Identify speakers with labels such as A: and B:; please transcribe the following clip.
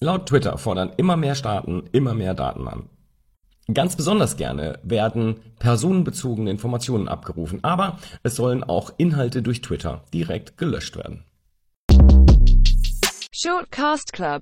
A: Laut Twitter fordern immer mehr Staaten immer mehr Daten an. Ganz besonders gerne werden personenbezogene Informationen abgerufen, aber es sollen auch Inhalte durch Twitter direkt gelöscht werden.
B: Shortcast Club